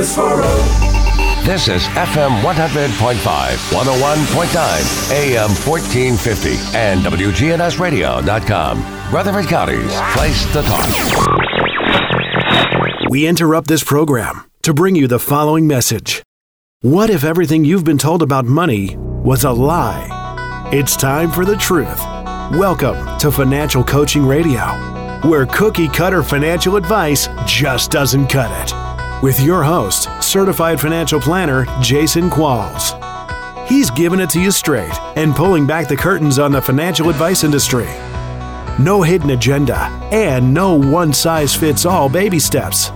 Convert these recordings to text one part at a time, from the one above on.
Insurance for All. This is FM 100.5, 101.9, AM 1450, and WGNSradio.com. Rutherford County's place to talk. We interrupt this program to bring you the following message. What if everything you've been told about money was a lie? It's time for the truth. Welcome to Financial Coaching Radio, where cookie cutter financial advice just doesn't cut it. With your host, certified financial planner Jason Qualls. He's giving it to you straight and pulling back the curtains on the financial advice industry. No hidden agenda and no one size fits all baby steps.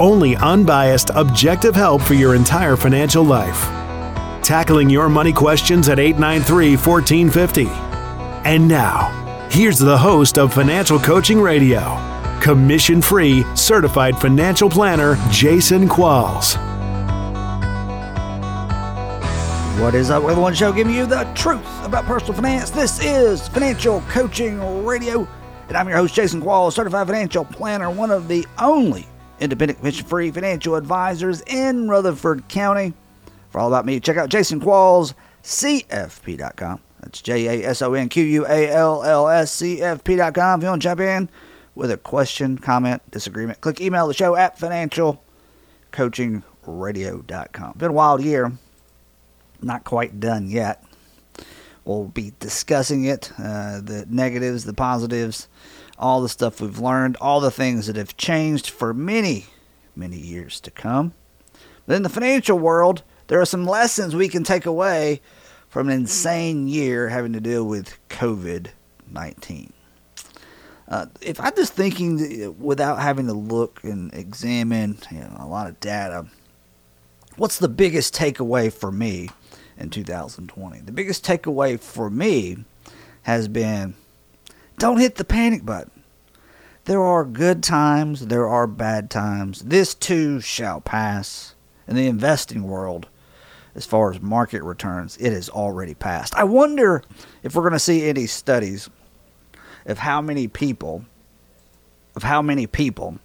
Only unbiased, objective help for your entire financial life. Tackling your money questions at 893 1450. And now, here's the host of Financial Coaching Radio, commission free, certified financial planner Jason Qualls. What is up, everyone? Show giving you the truth about personal finance. This is Financial Coaching Radio, and I'm your host, Jason Qualls, certified financial planner, one of the only independent commission free financial advisors in Rutherford County. For all about me, check out Jason Qualls, CFP.com. That's J A S O N Q U A L L S C F P.com. If you want to jump in with a question, comment, disagreement, click email the show at financialcoachingradio.com. Been a wild year. Not quite done yet. We'll be discussing it uh, the negatives, the positives, all the stuff we've learned, all the things that have changed for many, many years to come. But in the financial world, there are some lessons we can take away from an insane year having to deal with COVID 19. Uh, if I'm just thinking without having to look and examine you know, a lot of data, what's the biggest takeaway for me in 2020? The biggest takeaway for me has been don't hit the panic button. There are good times, there are bad times. This too shall pass. In the investing world, as far as market returns, it has already passed. I wonder if we're going to see any studies of how many people, of how many people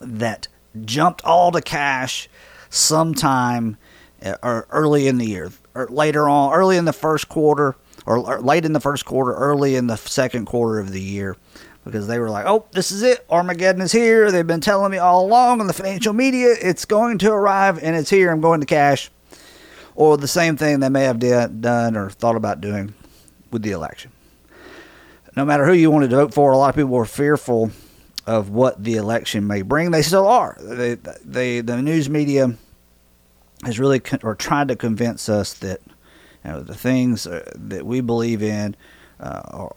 that jumped all to cash sometime uh, or early in the year, or later on, early in the first quarter, or er, late in the first quarter, early in the second quarter of the year, because they were like, "Oh, this is it. Armageddon is here. They've been telling me all along on the financial media it's going to arrive and it's here. I'm going to cash." Or the same thing they may have done or thought about doing with the election. No matter who you wanted to vote for, a lot of people were fearful of what the election may bring. They still are. They, they, the news media has really con- or tried to convince us that you know, the things uh, that we believe in uh, are,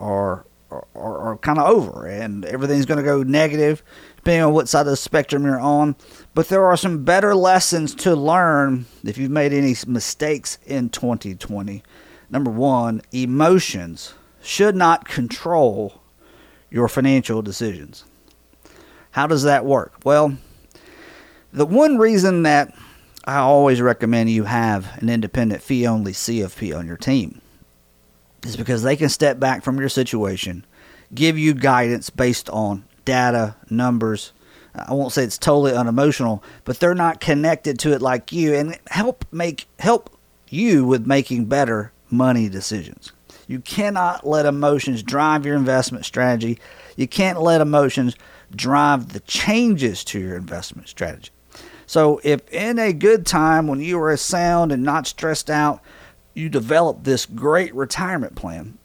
are, are, are kind of over and everything's going to go negative depending on what side of the spectrum you're on. But there are some better lessons to learn if you've made any mistakes in 2020. Number one, emotions should not control your financial decisions. How does that work? Well, the one reason that I always recommend you have an independent fee only CFP on your team is because they can step back from your situation, give you guidance based on data, numbers. I won't say it's totally unemotional, but they're not connected to it like you and help make help you with making better money decisions. You cannot let emotions drive your investment strategy. You can't let emotions drive the changes to your investment strategy. So, if in a good time when you are sound and not stressed out, you develop this great retirement plan,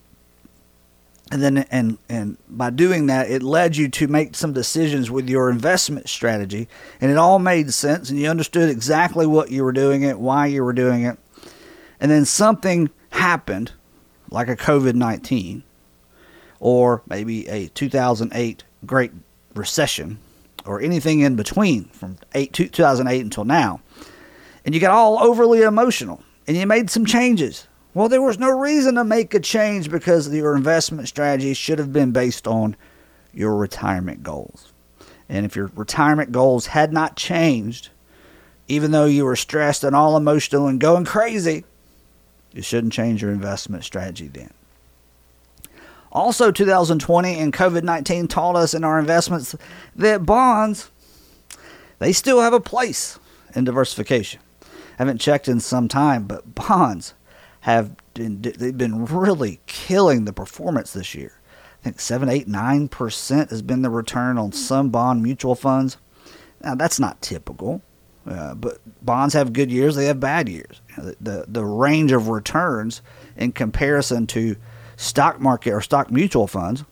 and then and and by doing that, it led you to make some decisions with your investment strategy, and it all made sense, and you understood exactly what you were doing it, why you were doing it, and then something happened, like a COVID nineteen, or maybe a 2008 Great Recession or anything in between from 8, 2008 until now, and you got all overly emotional and you made some changes. Well, there was no reason to make a change because your investment strategy should have been based on your retirement goals. And if your retirement goals had not changed, even though you were stressed and all emotional and going crazy, you shouldn't change your investment strategy then. Also, 2020 and COVID 19 taught us in our investments that bonds, They still have a place in diversification. I haven't checked in some time, but bonds have been they've been really killing the performance this year. I think seven, eight, nine percent has been the return on some bond mutual funds. Now that's not typical, uh, but bonds have good years, they have bad years. You know, the, the the range of returns in comparison to stock market or stock mutual funds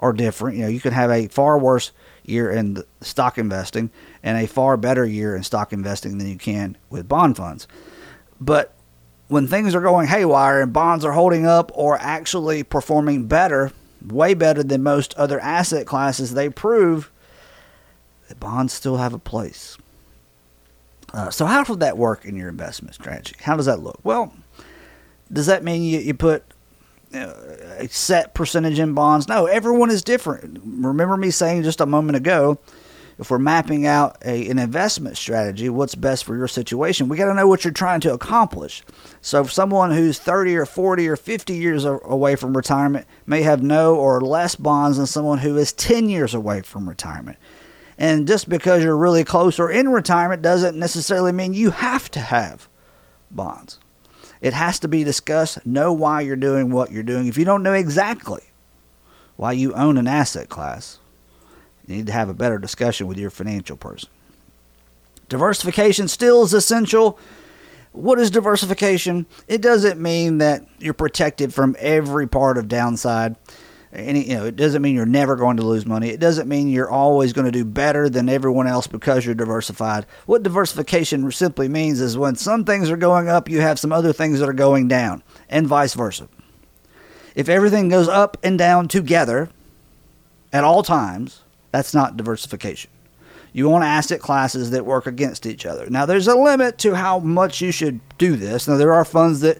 are different. You know, you can have a far worse year in stock investing and a far better year in stock investing than you can with bond funds. But when things are going haywire and bonds are holding up or actually performing better, way better than most other asset classes, they prove that bonds still have a place. Uh, so, how would that work in your investment strategy? How does that look? Well, does that mean you, you put uh, a set percentage in bonds? No, everyone is different. Remember me saying just a moment ago if we're mapping out a, an investment strategy, what's best for your situation, we got to know what you're trying to accomplish. So, someone who's 30 or 40 or 50 years away from retirement may have no or less bonds than someone who is 10 years away from retirement. And just because you're really close or in retirement doesn't necessarily mean you have to have bonds. It has to be discussed. Know why you're doing what you're doing. If you don't know exactly why you own an asset class, you need to have a better discussion with your financial person. Diversification still is essential. What is diversification? It doesn't mean that you're protected from every part of downside. Any, you know, it doesn't mean you're never going to lose money. It doesn't mean you're always going to do better than everyone else because you're diversified. What diversification simply means is when some things are going up, you have some other things that are going down, and vice versa. If everything goes up and down together at all times, that's not diversification. You want asset classes that work against each other. Now, there's a limit to how much you should do this. Now, there are funds that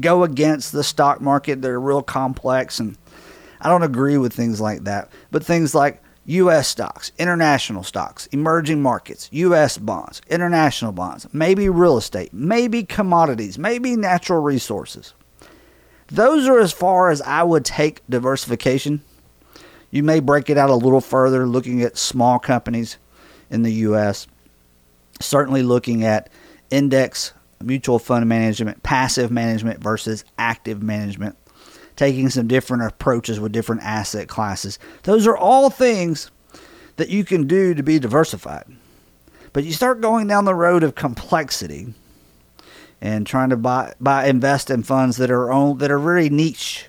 go against the stock market they're real complex, and I don't agree with things like that. But things like U.S. stocks, international stocks, emerging markets, U.S. bonds, international bonds, maybe real estate, maybe commodities, maybe natural resources. Those are as far as I would take diversification you may break it out a little further, looking at small companies in the U.S., certainly looking at index mutual fund management, passive management versus active management, taking some different approaches with different asset classes. Those are all things that you can do to be diversified. But you start going down the road of complexity and trying to buy, buy invest in funds that are on, that are very niche,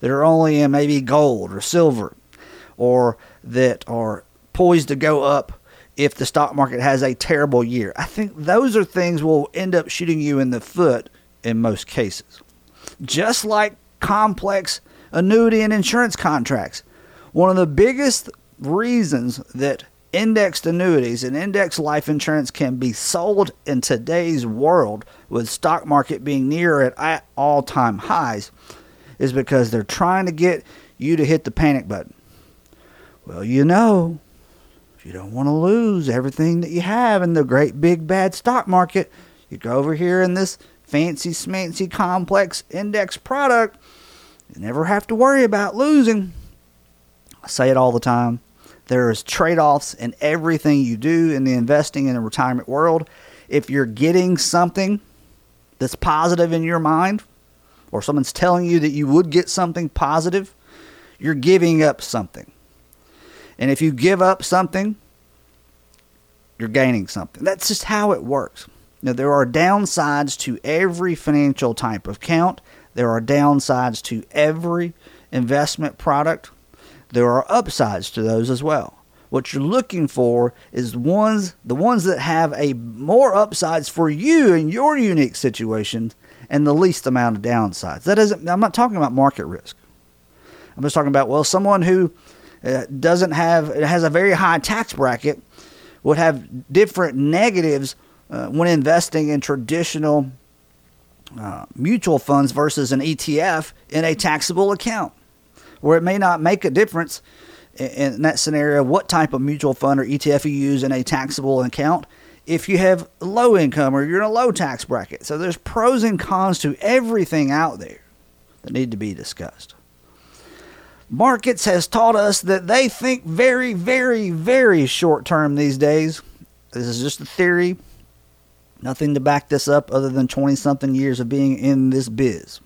that are only in maybe gold or silver or that are poised to go up if the stock market has a terrible year. I think those are things will end up shooting you in the foot in most cases. Just like complex annuity and insurance contracts. One of the biggest reasons that indexed annuities and indexed life insurance can be sold in today's world with stock market being near at all-time highs is because they're trying to get you to hit the panic button. Well, you know, if you don't want to lose everything that you have in the great big bad stock market, you go over here in this fancy smancy complex index product. You never have to worry about losing. I say it all the time. There's trade offs in everything you do in the investing in the retirement world. If you're getting something that's positive in your mind, or someone's telling you that you would get something positive, you're giving up something. And if you give up something, you're gaining something. That's just how it works. Now, there are downsides to every financial type of account. There are downsides to every investment product. There are upsides to those as well. What you're looking for is ones the ones that have a more upsides for you in your unique situation and the least amount of downsides. That isn't I'm not talking about market risk. I'm just talking about well someone who uh, doesn't have has a very high tax bracket would have different negatives uh, when investing in traditional uh, mutual funds versus an ETF in a taxable account, where it may not make a difference in, in that scenario what type of mutual fund or ETF you use in a taxable account if you have low income or you're in a low tax bracket. So there's pros and cons to everything out there that need to be discussed markets has taught us that they think very, very, very short term these days. This is just a theory. Nothing to back this up other than 20 something years of being in this biz.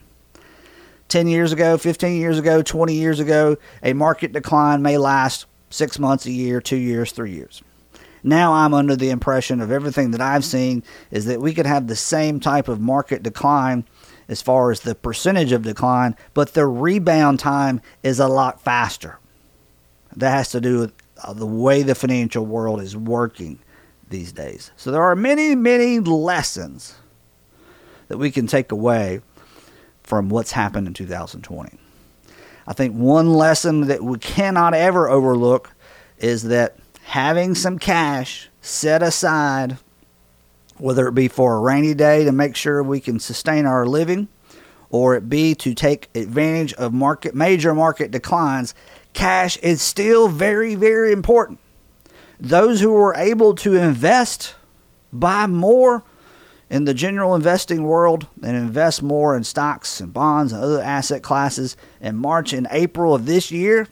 10 years ago, 15 years ago, 20 years ago, a market decline may last six months, a year, two years, three years. Now I'm under the impression of everything that I've seen is that we could have the same type of market decline as far as the percentage of decline, but the rebound time is a lot faster. That has to do with the way the financial world is working these days. So there are many, many lessons that we can take away from what's happened in 2020. I think one lesson that we cannot ever overlook is that having some cash set aside, whether it be for a rainy day to make sure we can sustain our living, or it be to take advantage of market major market declines, cash is still very, very important. Those who were able to invest, buy more in the general investing world and invest more in stocks and bonds and other asset classes in March and April of this year,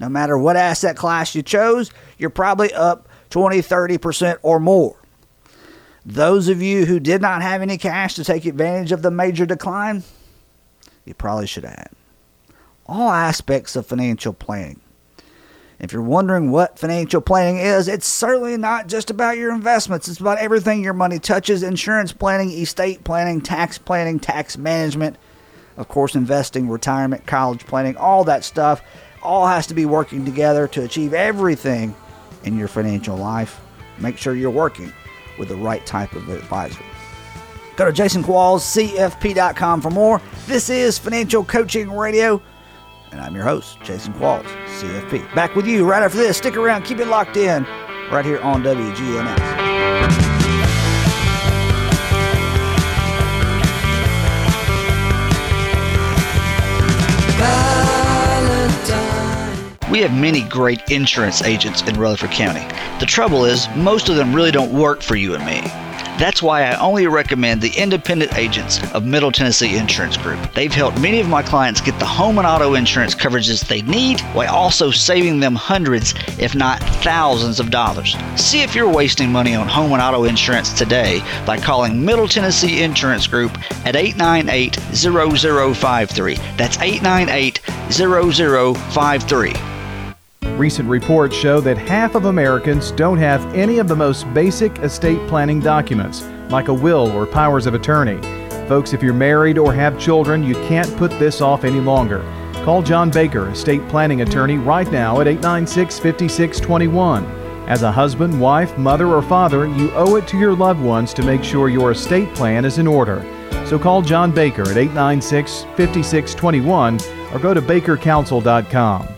no matter what asset class you chose, you're probably up 20, 30% or more. Those of you who did not have any cash to take advantage of the major decline, you probably should have. All aspects of financial planning if you're wondering what financial planning is, it's certainly not just about your investments. It's about everything your money touches insurance planning, estate planning, tax planning, tax management, of course, investing, retirement, college planning, all that stuff. All has to be working together to achieve everything in your financial life. Make sure you're working with the right type of advisor. Go to jasonquallscfp.com for more. This is Financial Coaching Radio. And I'm your host, Jason Qualls, CFP. Back with you right after this. Stick around, keep it locked in right here on WGNS. We have many great insurance agents in Rutherford County. The trouble is, most of them really don't work for you and me. That's why I only recommend the independent agents of Middle Tennessee Insurance Group. They've helped many of my clients get the home and auto insurance coverages they need while also saving them hundreds, if not thousands of dollars. See if you're wasting money on home and auto insurance today by calling Middle Tennessee Insurance Group at 898 0053. That's 898 0053. Recent reports show that half of Americans don't have any of the most basic estate planning documents, like a will or powers of attorney. Folks, if you're married or have children, you can't put this off any longer. Call John Baker, estate planning attorney, right now at 896 5621. As a husband, wife, mother, or father, you owe it to your loved ones to make sure your estate plan is in order. So call John Baker at 896 5621 or go to bakercounsel.com.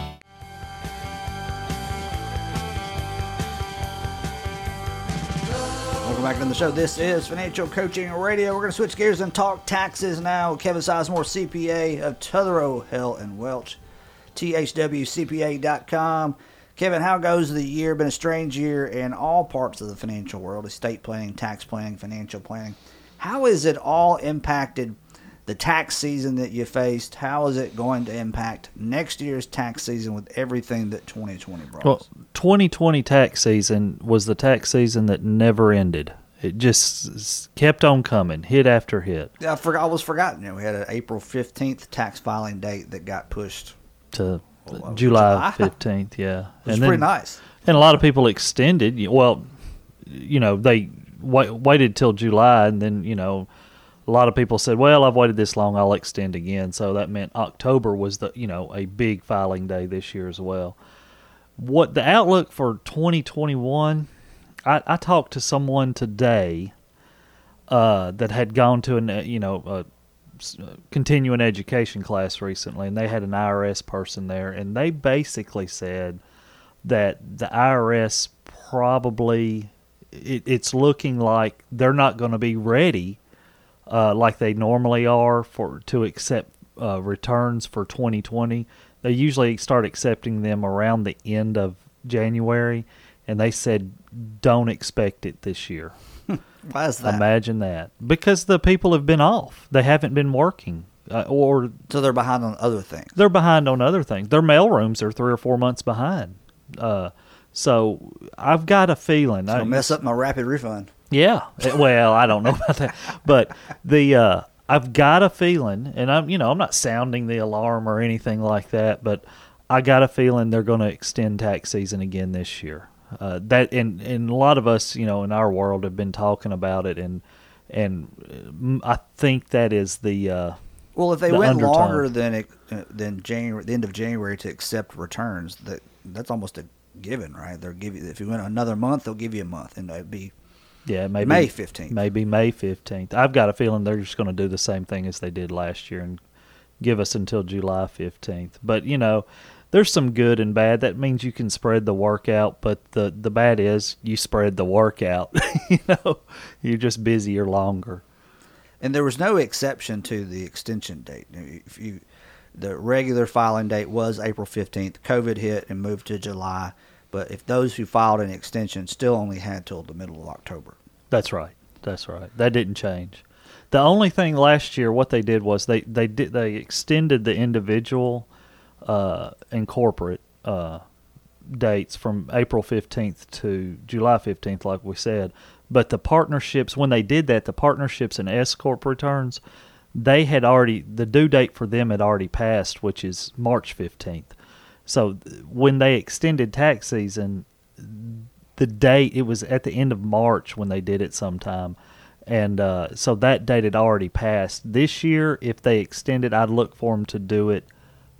Welcome back to the show. This is Financial Coaching Radio. We're going to switch gears and talk taxes now. Kevin Sizemore, CPA of Tutherow, Hell and Welch, thwcpa.com. Kevin, how goes the year? Been a strange year in all parts of the financial world estate planning, tax planning, financial planning. How has it all impacted the tax season that you faced? How is it going to impact next year's tax season with everything that 2020 brought Well, 2020 tax season was the tax season that never ended. It just kept on coming, hit after hit, I forgot. I was forgotten. You know, we had an April 15th tax filing date that got pushed. to Oh, July July. 15th. Yeah, It was pretty nice. And a lot of people extended. Well, you know, they wa- waited till July, and then you know, a lot of people said, "Well, I've waited this long, I'll extend again." So that meant October was the you know a big filing day this year as well. What the outlook for 2021? I, I talked to someone today uh, that had gone to an you know a uh, continuing education class recently, and they had an IRS person there, and they basically said that the IRS probably it, it's looking like they're not going to be ready uh, like they normally are for to accept uh, returns for 2020. They usually start accepting them around the end of January, and they said don't expect it this year. Why is that? Imagine that because the people have been off; they haven't been working, uh, or so they're behind on other things. they're behind on other things. Their mail rooms are three or four months behind. Uh, so I've got a feeling. It'll I, mess up my rapid refund. Yeah. Eh, Well, I don't know about that, but the uh, I've got a feeling, and I'm you know I'm not sounding the alarm or anything like that, but I got a feeling they're going to extend tax season again this year. Uh, that and and a lot of us you know in our world have been talking about it, and and mm, I think that is the uh, Well, if they the went undertone. longer than it, uh, than January, the end of January to accept returns, that that's almost a given, right? They'll give you if you went another month, they'll give you a month, and it'd be yeah maybe May 15th. maybe May fifteenth. I've got a feeling they're just going to do the same thing as they did last year and give us until July fifteenth. But you know, there's some good and bad. That means you can spread the work out, but the the bad is you spread the work out. you know, you're just busier longer. and there was no exception to the extension date. If you, the regular filing date was April fifteenth. COVID hit and moved to July, but if those who filed an extension still only had till the middle of October. That's right. That's right. That didn't change. The only thing last year, what they did was they they did they extended the individual uh, and corporate uh, dates from April fifteenth to July fifteenth, like we said. But the partnerships, when they did that, the partnerships and S corp returns, they had already the due date for them had already passed, which is March fifteenth. So when they extended tax season, the date it was at the end of March when they did it sometime. And uh, so that date had already passed. This year, if they extended, I'd look for them to do it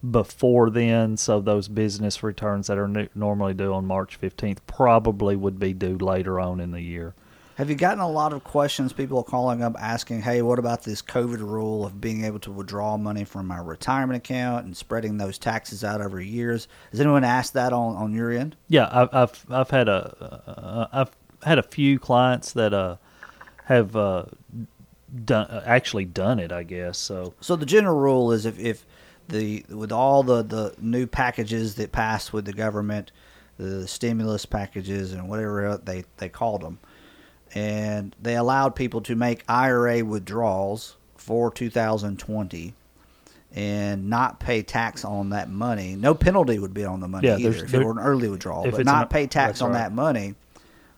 before then. So those business returns that are normally due on March 15th probably would be due later on in the year. Have you gotten a lot of questions? People are calling up asking, "Hey, what about this COVID rule of being able to withdraw money from my retirement account and spreading those taxes out over years?" Has anyone asked that on, on your end? Yeah, I've I've, I've had a uh, I've had a few clients that uh, have uh, done actually done it. I guess so. So the general rule is if, if the with all the, the new packages that passed with the government, the stimulus packages and whatever they they called them, and they allowed people to make IRA withdrawals for 2020 and not pay tax on that money. No penalty would be on the money Yeah, either if it were an early withdrawal, but not an- pay tax on right. that money.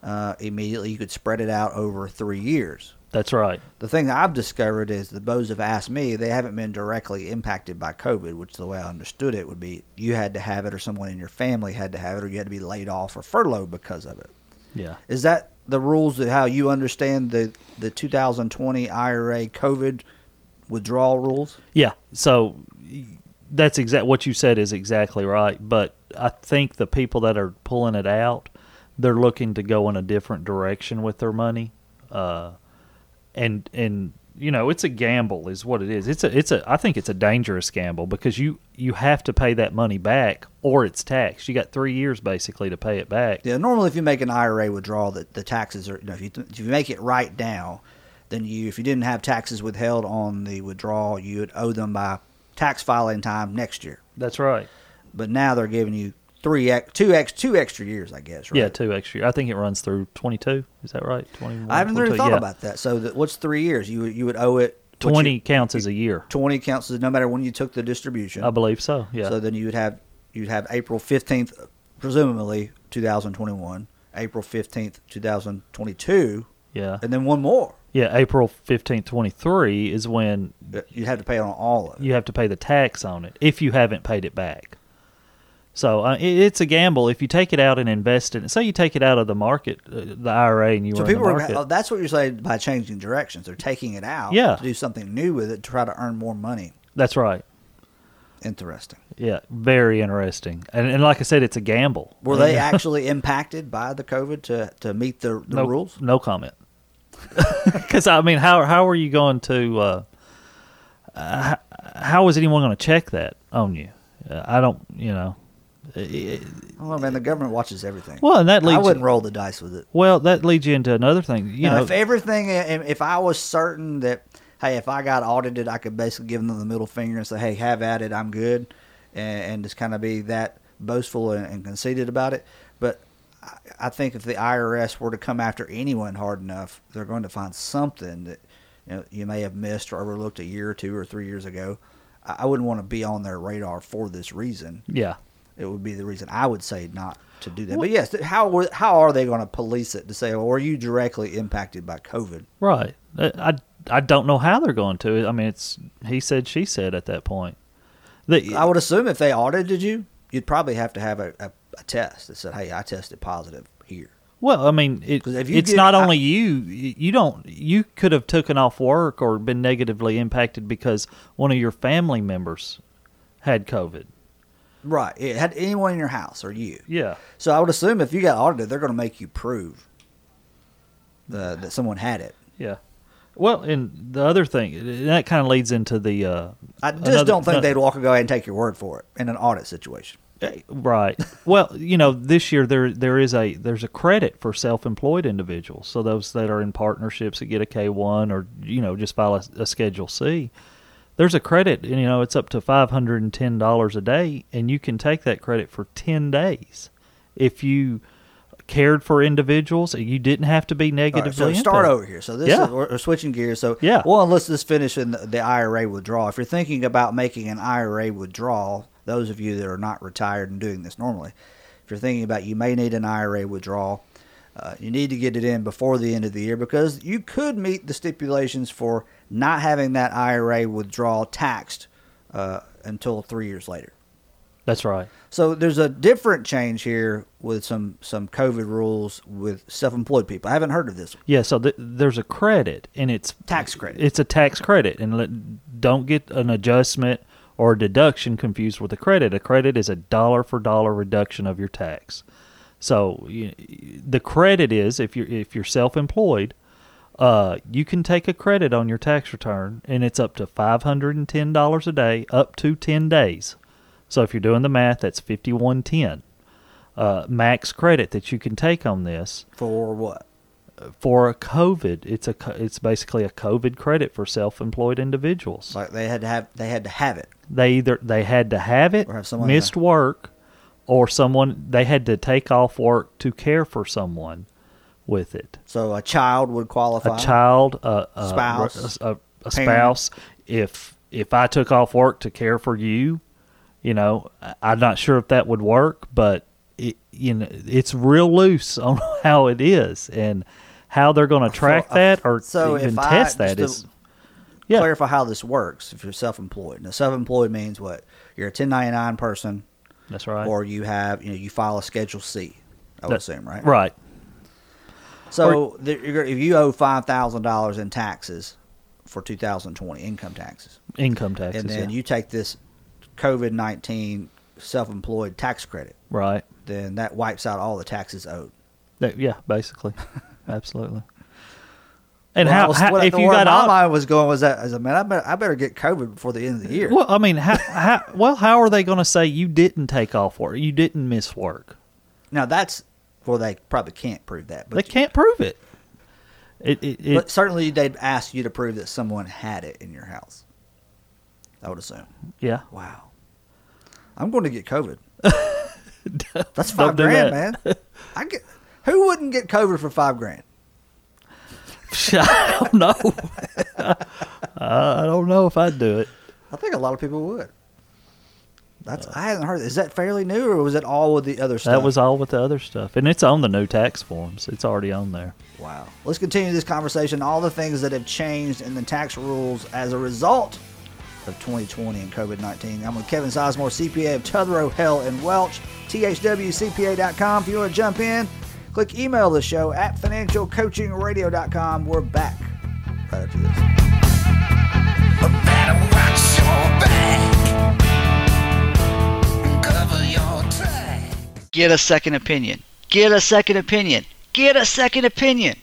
Uh, immediately, you could spread it out over three years. That's right. The thing that I've discovered is the bows have asked me, they haven't been directly impacted by COVID, which the way I understood it would be you had to have it or someone in your family had to have it or you had to be laid off or furloughed because of it. Yeah. Is that the rules that how you understand the, the 2020 IRA COVID withdrawal rules? Yeah. So that's exact what you said is exactly right. But I think the people that are pulling it out, they're looking to go in a different direction with their money, uh, and and you know it's a gamble is what it is. It's a it's a I think it's a dangerous gamble because you you have to pay that money back or it's taxed. You got three years basically to pay it back. Yeah, normally if you make an IRA withdrawal, the, the taxes are, you know, if you, if you make it right now, then you, if you didn't have taxes withheld on the withdrawal, you would owe them by tax filing time next year. That's right. but now they're giving you three two ex, two extra years, I guess. Right? Yeah, two extra. years. I think it runs through twenty two. Is that right? Twenty. I haven't really thought about that. So that, what's three years? You would- you would owe it what you- Twenty counts as a year. Twenty counts as no matter when you took the distribution. I believe so. Yeah. So then you would have you'd have April fifteenth, presumably two thousand twenty one, April fifteenth, two thousand twenty two, yeah. and then one more. Yeah, April fifteenth, twenty three is when uh, You'd have to pay on all of it. you have to pay the tax on it if you haven't paid it back. So uh, it, it's a gamble if you take it out and invest in it. Say you take it out of the market, uh, the IRA, and you So were in the people are oh, that's what you're saying by changing directions. They're taking it out Yeah. to do something new with it to try to earn more money. That's right. Interesting. Yeah, very interesting. And, and like I said, it's a gamble. Were they actually impacted by the COVID to, to meet the, the no, rules? No comment. Because I mean, how how are you going to? Uh, uh, how is anyone going to check that on you? Uh, I don't. You know, Oh man, the government watches everything. Well, and that leads. I wouldn't roll the dice with it. well, that leads you into another thing. You now, know, if everything, if I was certain that, hey, if I got audited, I could basically give them the middle finger and say, hey, have at it, I'm good, and, and just kind of be that boastful and, and conceited about it. But I, I think if the IRS were to come after anyone hard enough, they're going to find something that you, know, you may have missed or overlooked a year or two or three years ago. I wouldn't want to be on their radar for this reason. yeah. It would be the reason I would say not to do that. But yes, how were- how are they going to police it to say, well, were you directly impacted by COVID? Right. I, I, don't know how they're going to. I mean, it's he said, she said at that point. The, I would assume if they audited you, you'd probably have to have a, a, a test that said, "Hey, I tested positive here." well, I mean, it, 'Cause if you it's get- not I- only you. You don't. You could have taken off work or been negatively impacted because one of your family members had COVID. Right. It had anyone in your house or you. Yeah. So I would assume if you got audited, they're going to make you prove the, that someone had it. Yeah. Well, and the other thing that kind of leads into the. Uh, I just another- don't think they'd walk away and take your word for it in an audit situation. Right. Well, you know, this year there there is a there's a credit for self-employed individuals. So those that are in partnerships that get a K one or you know just file a, a Schedule C, there's a credit. and, You know, it's up to five hundred and ten dollars a day, and you can take that credit for ten days if you cared for individuals. You didn't have to be All right, so start impacted. over here. So this Yeah. is we're, we're switching gears. So Yeah. well let's just finish in the, the IRA withdrawal. If you're thinking about making an IRA withdrawal, those of you that are not retired and doing this normally, if you're thinking about you may need an IRA withdrawal, uh, you need to get it in before the end of the year because you could meet the stipulations for not having that IRA withdrawal taxed uh, until three years later. That's right. So there's a different change here with some some COVID rules with self-employed people. I haven't heard of this one. Yeah, so th- there's a credit, and it's Tax credit. It's a tax credit, and let, don't get an adjustment or a deduction confused with a credit. A credit is a dollar for dollar reduction of your tax. So you, the credit is if you're if you're self-employed, uh, you can take a credit on your tax return, and it's up to five hundred and ten dollars a day, up to ten days. So if you're doing the math, that's fifty-one ten. Uh, max credit that you can take on this For what? for a COVID. It's a it's basically a COVID credit for self-employed individuals. Like they had to have they had to have it. They either they had to have it, Or have someone missed work, or someone they had to take off work to care for someone with it. So a child would qualify. A child, a, a Spouse, a, a, spouse. If if I took off work to care for you, you know, I'm not sure if that would work, but it, you know, it's real loose on how it is and how they're going to track For- that or so even I- test that just Yeah. Clarify how this works. If you're self-employed, now self-employed means what? You're a 1099 person, That's right. or you have you know you file a Schedule C. I would That- assume, right? Right. So the, if you owe five thousand dollars in taxes for 2020 income taxes, Income taxes. and then yeah. you take this COVID 19 self-employed tax credit, right. then that wipes out all the taxes owed. That- yeah, basically. Absolutely. And Well, how, was- how if you got my au- mind was going was that as a man, I better, I better get COVID before the end of the year. Well, I mean, how, how well how are they going to say you didn't take off work? You didn't miss work. Now that's well, they probably can't prove that, but They can't prove it. It, it, it but certainly they'd ask you to prove that someone had it in your house. I would assume. yeah. Wow, I'm going to get COVID. That's five grand, that. man. I get. Who wouldn't get COVID for five grand? I don't know. I don't know if I'd do it. I think a lot of people would. That's uh, I hadn't heard. Is that fairly new, or was it all with the other stuff? That was all with the other stuff, and it's on the new tax forms. It's already on there. Wow. Let's continue this conversation. All the things that have changed in the tax rules as a result of 2020 and COVID 19. I'm with Kevin Sizemore, CPA of Tuthrow, Hell, and Welch, thwcpa.com. If you want to jump in, click email the show at financialcoachingradio.com. We're back right after this. Get a second opinion. Get a second opinion. Get a second opinion.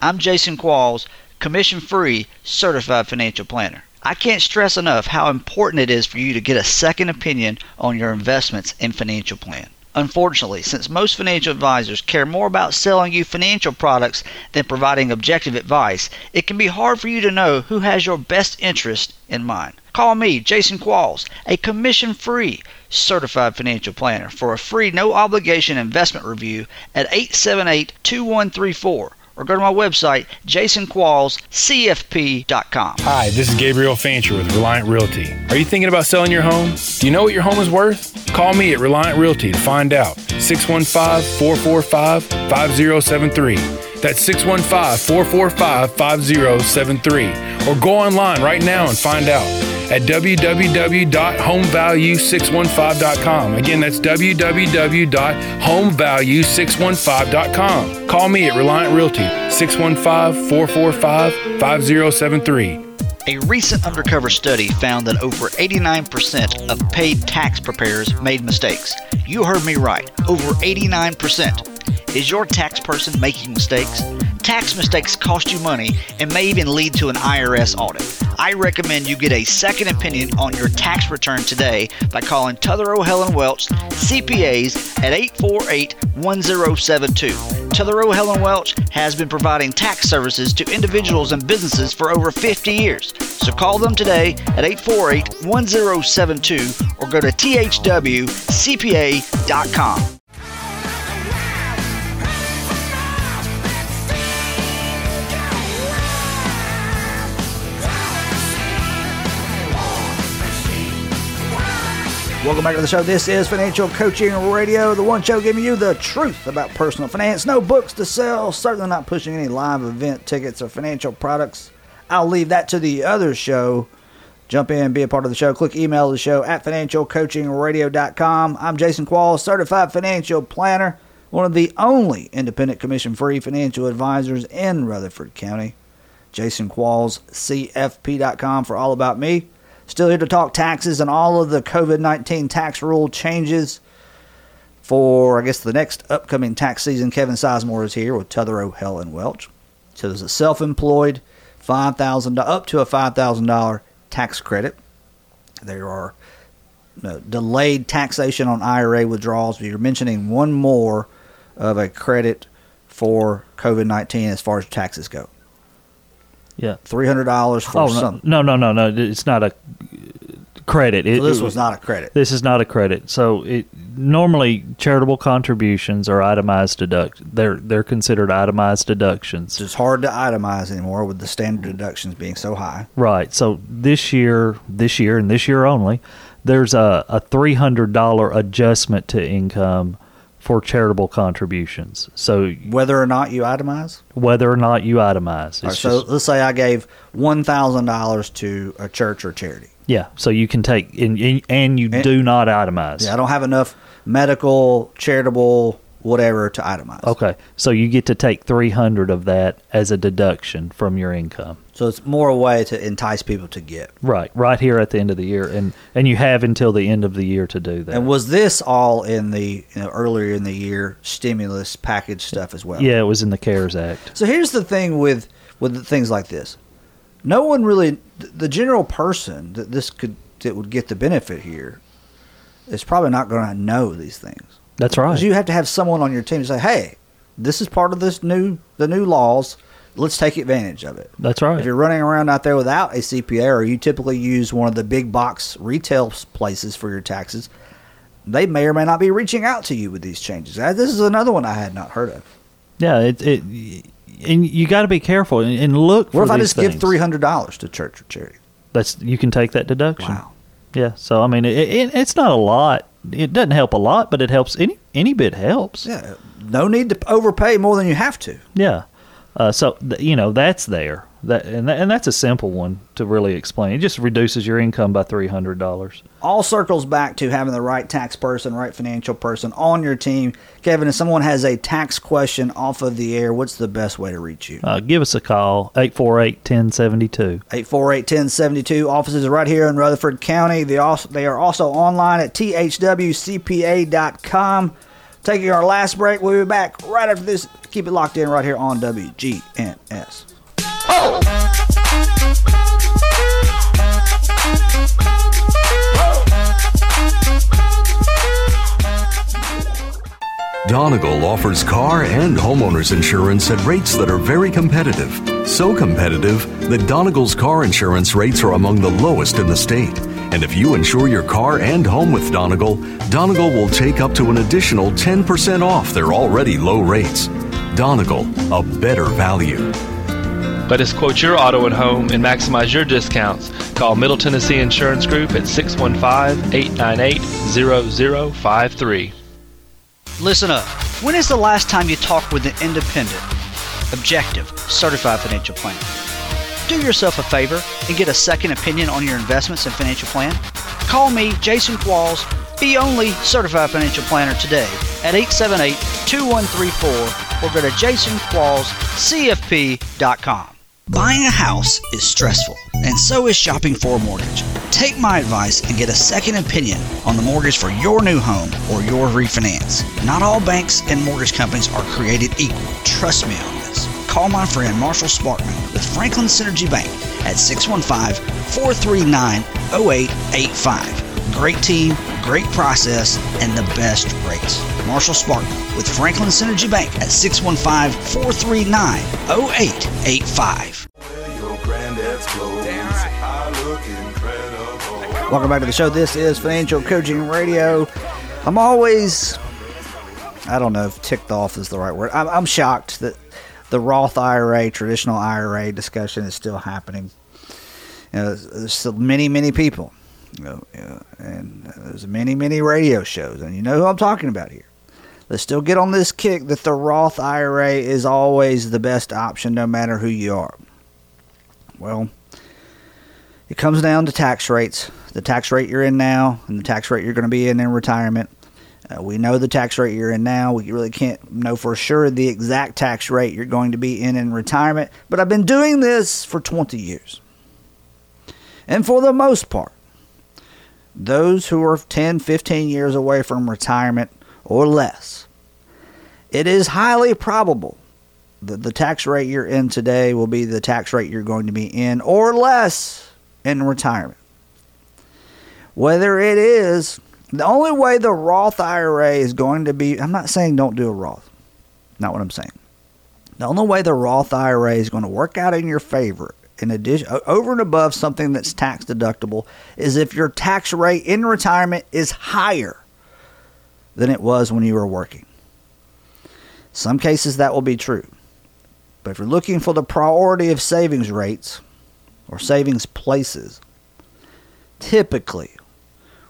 I'm Jason Qualls, commission free certified financial planner. I can't stress enough how important it is for you to get a second opinion on your investments and financial plan. Unfortunately, since most financial advisors care more about selling you financial products than providing objective advice, it can be hard for you to know who has your best interest in mind. Call me, Jason Qualls, a commission free certified financial planner, for a free no obligation investment review at 878 2134 or go to my website, jasonquallscfp.com. Hi, this is Gabriel Fancher with Reliant Realty. Are you thinking about selling your home? Do you know what your home is worth? Call me at Reliant Realty to find out. 615 445 5073. That's 615 445 5073. Or go online right now and find out at www.homevalue615.com. Again, that's www.homevalue615.com. Call me at Reliant Realty, 615 445 5073. A recent undercover study found that over 89% of paid tax preparers made mistakes. You heard me right, over 89%. Is your tax person making mistakes? Tax mistakes cost you money and may even lead to an IRS audit. I recommend you get a second opinion on your tax return today by calling Tuthero Helen Welch CPAs at 848 1072. Tuthero Helen Welch has been providing tax services to individuals and businesses for over 50 years. So call them today at 848 1072 or go to thwcpa.com. Welcome back to the show. This is Financial Coaching Radio, the one show giving you the truth about personal finance. No books to sell, certainly not pushing any live event tickets or financial products. I'll leave that to the other show. Jump in, be a part of the show. Click email the show at financialcoachingradio.com. I'm Jason Qualls, certified financial planner, one of the only independent commission free financial advisors in Rutherford County. Jason Qualls, CFP.com for all about me. Still here to talk taxes and all of the COVID 19 tax rule changes for, I guess, the next upcoming tax season. Kevin Sizemore is here with Tuthero Helen Welch. So there's a self employed 5,000 up to a $5,000 tax credit. There are uh, delayed taxation on IRA withdrawals. You're mentioning one more of a credit for COVID 19 as far as taxes go. Yeah. Three hundred dollars for Oh some. no, no, no, no, no! It's not a credit. It, So this it- was not a credit. This is not a credit. So it normally charitable contributions are itemized deduct. They're they're considered itemized deductions. It's hard to itemize anymore with the standard deductions being so high. Right. So this year, this year, and this year only, there's a, a three hundred dollar adjustment to income for charitable contributions. So Whether or not you itemize. whether or not you itemize, right, so just, let's say I gave one thousand dollars to a church or charity. yeah. So you can take and and- and you And- do not itemize. Yeah, I don't have enough medical, charitable, whatever to itemize. Okay. So you get to take three hundred of that as a deduction from your income. So it's more a way to entice people to get. Right, right here at the end of the year, and and you have until the end of the year to do that. And was this all in the you know earlier in the year stimulus package stuff as well? yeah, it was in the CARES Act. So here's the thing with with things like this. No one really, the general person that this could that would get the benefit here, is probably not going to know these things. That's right. Because you have to have someone on your team to say, "Hey, this is part of this new the new laws. Let's take advantage of it." That's right. If you're running around out there without a CPA, or you typically use one of the big box retail places for your taxes, they may or may not be reaching out to you with these changes. Uh, This is another one I had not heard of. Yeah, it it and you got to be careful and, and look. What if I just give three hundred dollars to church or charity? That's you can take that deduction. Wow. Yeah. So I mean, it, it, it's not a lot. It doesn't help a lot, but it helps. Any any bit helps. Yeah, no need to overpay more than you have to. Yeah. Uh, so th- you know that's there. That and that, and that's a simple one to really explain. It just reduces your income by three hundred dollars. All circles back to having the right tax person, right financial person on your team. Kevin, if someone has a tax question off of the air, what's the best way to reach you? Uh, give us a call 848-1072. 848-1072. Offices are right here in Rutherford County. They also they are also online at thwcpa.com. Taking our last break. We'll be back right after this. Keep it locked in right here on WGNS. Donegal offers car and homeowners insurance at rates that are very competitive. So competitive that Donegal's car insurance rates are among the lowest in the state. And if you insure your car and home with Donegal, Donegal will take up to an additional 10% off their already low rates. Donegal, a better value. Let us quote your auto and home and maximize your discounts. Call Middle Tennessee Insurance Group at 615 898 0053. Listen up. When is the last time you talked with an independent, objective, certified financial planner? Do yourself a favor and get a second opinion on your investments and financial plan. Call me, Jason Qualls, the only certified financial planner today at 878 2134 or go to jasonquallscfp.com. Buying a house is stressful, and so is shopping for a mortgage. Take my advice and get a second opinion on the mortgage for your new home or your refinance. Not all banks and mortgage companies are created equal. Trust me. Call my friend Marshall Sparkman with Franklin Synergy Bank at 615 439 0885. Great team, great process, and the best rates. Marshall Sparkman with Franklin Synergy Bank at 615 439 0885. Welcome back to the show. This is Financial Coaching Radio. I'm always, I don't know if ticked off is the right word. I'm, I'm shocked that the Roth IRA, traditional IRA discussion is still happening. You know, there's still many, many people, you know, and there's many, many radio shows, and you know who I'm talking about here. They still get on this kick that the Roth IRA is always the best option, no matter who you are. Well, it comes down to tax rates. The tax rate you're in now and the tax rate you're going to be in in retirement. Uh, we know the tax rate you're in now. We really can't know for sure the exact tax rate you're going to be in in retirement. But I've been doing this for 20 years. And for the most part, those who are 10, 15 years away from retirement or less, it is highly probable that the tax rate you're in today will be the tax rate you're going to be in or less in retirement. Whether it is, the only way the Roth IRA is going to be, I'm not saying don't do a Roth, not what I'm saying. The only way the Roth IRA is going to work out in your favor, in addition, over and above something that's tax deductible, is if your tax rate in retirement is higher than it was when you were working. Some cases that will be true. But if you're looking for the priority of savings rates, or savings places. Typically,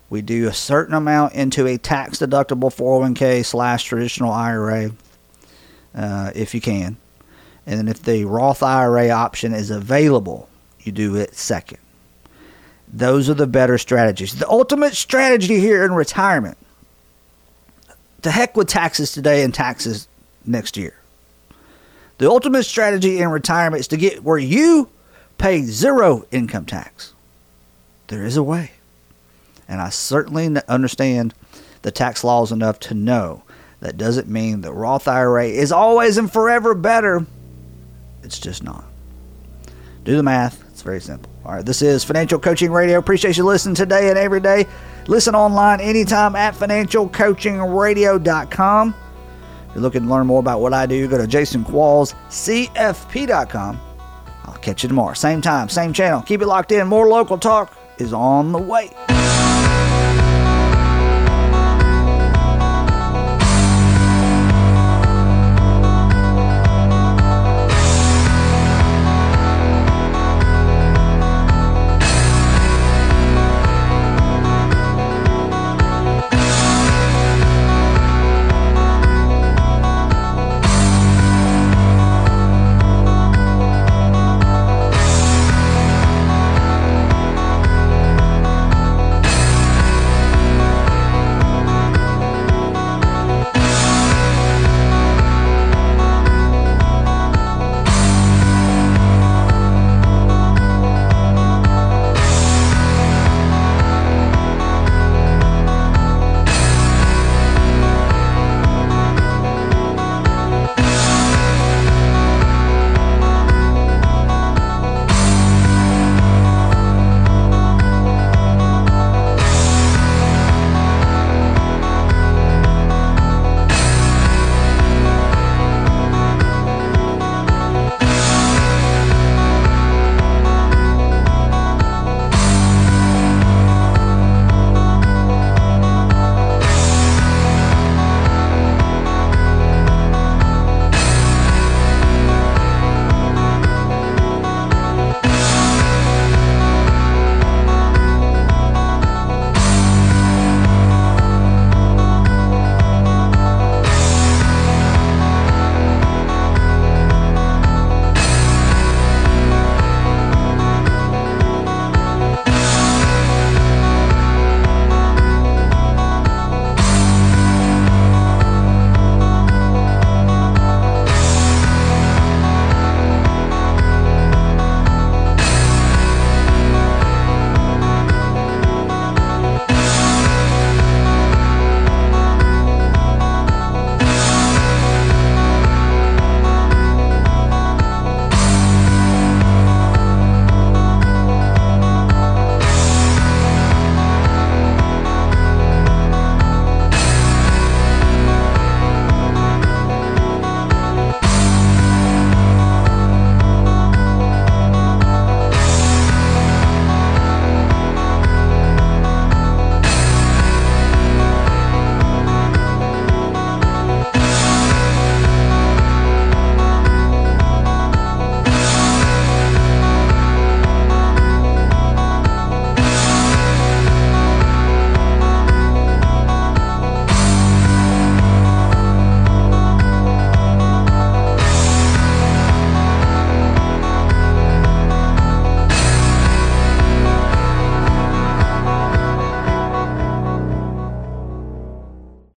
we do a certain amount into a tax deductible 401k slash traditional IRA uh, if you can. And then if the Roth IRA option is available, you do it second. Those are the better strategies. The ultimate strategy here in retirement to heck with taxes today and taxes next year. The ultimate strategy in retirement is to get where you pay zero income tax. There is a way. And I certainly understand the tax laws enough to know that doesn't mean the Roth IRA is always and forever better. It's just not. Do the math. It's very simple. All right, this is Financial Coaching Radio. Appreciate you listening today and every day. Listen online anytime at financialcoachingradio.com. If you're looking to learn more about what I do, go to jasonquallscfp.com. I'll catch you tomorrow. Same time, same channel. Keep it locked in. More local talk is on the way.